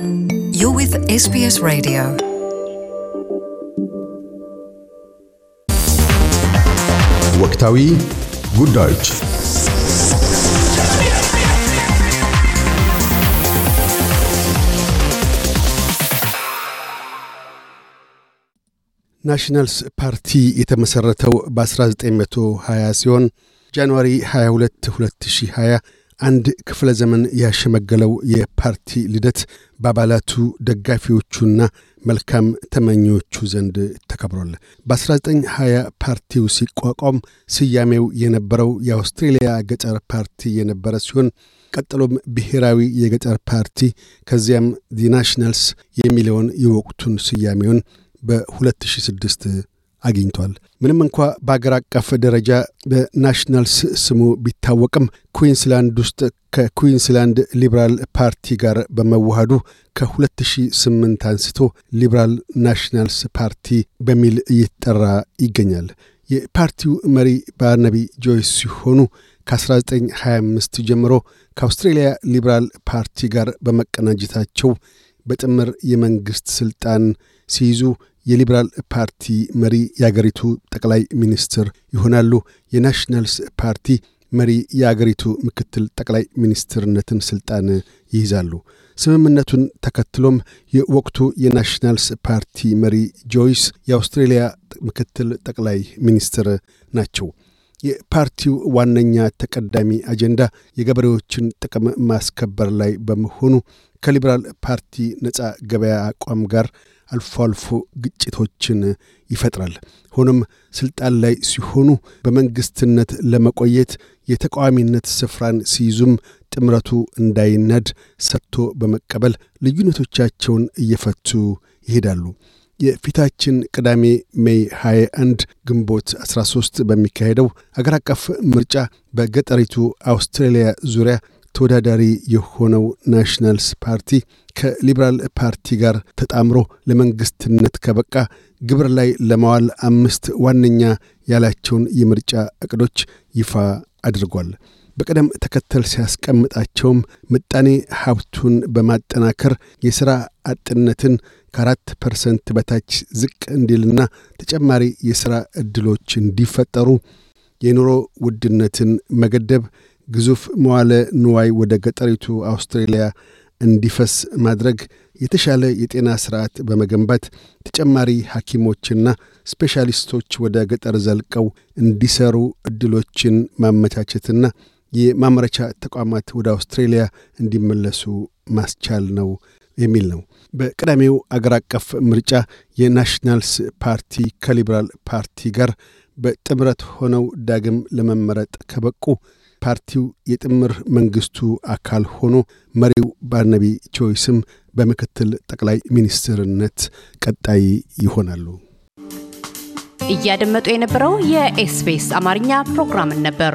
You're with SBS Radio. ወቅታዊ ጉዳዮች ናሽናልስ ፓርቲ የተመሠረተው በ1920 ሲሆን ጃንዋሪ 22 2020 አንድ ክፍለ ዘመን ያሸመገለው የፓርቲ ልደት በአባላቱ ደጋፊዎቹና መልካም ተመኞቹ ዘንድ ተከብሯል። በ1920 ፓርቲው ሲቋቋም ስያሜው የነበረው የአውስትሬልያ ገጠር ፓርቲ የነበረ ሲሆን ቀጥሎም ብሔራዊ የገጠር ፓርቲ ከዚያም The Nationals የሚለውን የወቅቱን ስያሜውን በ2006 አግኝቷል። ምንም እንኳ በአገር አቀፍ ደረጃ በናሽናልስ ስሙ ቢታወቅም ኩዊንስላንድ ውስጥ ከኩዊንስላንድ ሊበራል ፓርቲ ጋር በመዋሃዱ ከ2008 አንስቶ ሊበራል ናሽናልስ ፓርቲ በሚል እየተጠራ ይገኛል። የፓርቲው መሪ ባርናቢ ጆይስ ሲሆኑ ከ1925 ጀምሮ ከአውስትሬልያ ሊበራል ፓርቲ ጋር በመቀናጀታቸው በጥምር የመንግሥት ሥልጣን ሲይዙ የሊበራል ፓርቲ መሪ የአገሪቱ ጠቅላይ ሚኒስትር ይሆናሉ። የናሽናልስ ፓርቲ መሪ የአገሪቱ ምክትል ጠቅላይ ሚኒስትርነትን ሥልጣን ይይዛሉ። ስምምነቱን ተከትሎም የወቅቱ የናሽናልስ ፓርቲ መሪ ጆይስ የአውስትሬልያ ምክትል ጠቅላይ ሚኒስትር ናቸው። የፓርቲው ዋነኛ ተቀዳሚ አጀንዳ የገበሬዎችን ጥቅም ማስከበር ላይ በመሆኑ ከሊበራል ፓርቲ ነፃ ገበያ አቋም ጋር አልፎ አልፎ ግጭቶችን ይፈጥራል። ሆኖም ስልጣን ላይ ሲሆኑ በመንግስትነት ለመቆየት የተቃዋሚነት ስፍራን ሲይዙም ጥምረቱ እንዳይነድ ሰጥቶ በመቀበል ልዩነቶቻቸውን እየፈቱ ይሄዳሉ። የፊታችን ቅዳሜ ሜይ 21 ግንቦት 13 በሚካሄደው አገር አቀፍ ምርጫ በገጠሪቱ አውስትራሊያ ዙሪያ ተወዳዳሪ የሆነው ናሽናልስ ፓርቲ ከሊበራል ፓርቲ ጋር ተጣምሮ ለመንግስትነት ከበቃ ግብር ላይ ለማዋል አምስት ዋነኛ ያላቸውን የምርጫ እቅዶች ይፋ አድርጓል። በቅደም ተከተል ሲያስቀምጣቸውም ምጣኔ ሀብቱን በማጠናከር የሥራ አጥነትን ከአራት percent በታች ዝቅ እንዲልና ተጨማሪ የሥራ ዕድሎች እንዲፈጠሩ፣ የኑሮ ውድነትን መገደብ፣ ግዙፍ መዋለ ንዋይ ወደ ገጠሪቱ አውስትሬልያ እንዲፈስ ማድረግ፣ የተሻለ የጤና ስርዓት በመገንባት ተጨማሪ ሐኪሞችና ስፔሻሊስቶች ወደ ገጠር ዘልቀው እንዲሰሩ ዕድሎችን ማመቻቸትና የማምረቻ ተቋማት ወደ አውስትሬልያ እንዲመለሱ ማስቻል ነው የሚል ነው። በቀዳሚው አገር አቀፍ ምርጫ የናሽናልስ ፓርቲ ከሊበራል ፓርቲ ጋር በጥምረት ሆነው ዳግም ለመመረጥ ከበቁ ፓርቲው የጥምር መንግስቱ አካል ሆኖ መሪው ባርናቢ ቾይስም በምክትል ጠቅላይ ሚኒስትርነት ቀጣይ ይሆናሉ። እያደመጡ የነበረው የኤስቢኤስ አማርኛ ፕሮግራምን ነበር።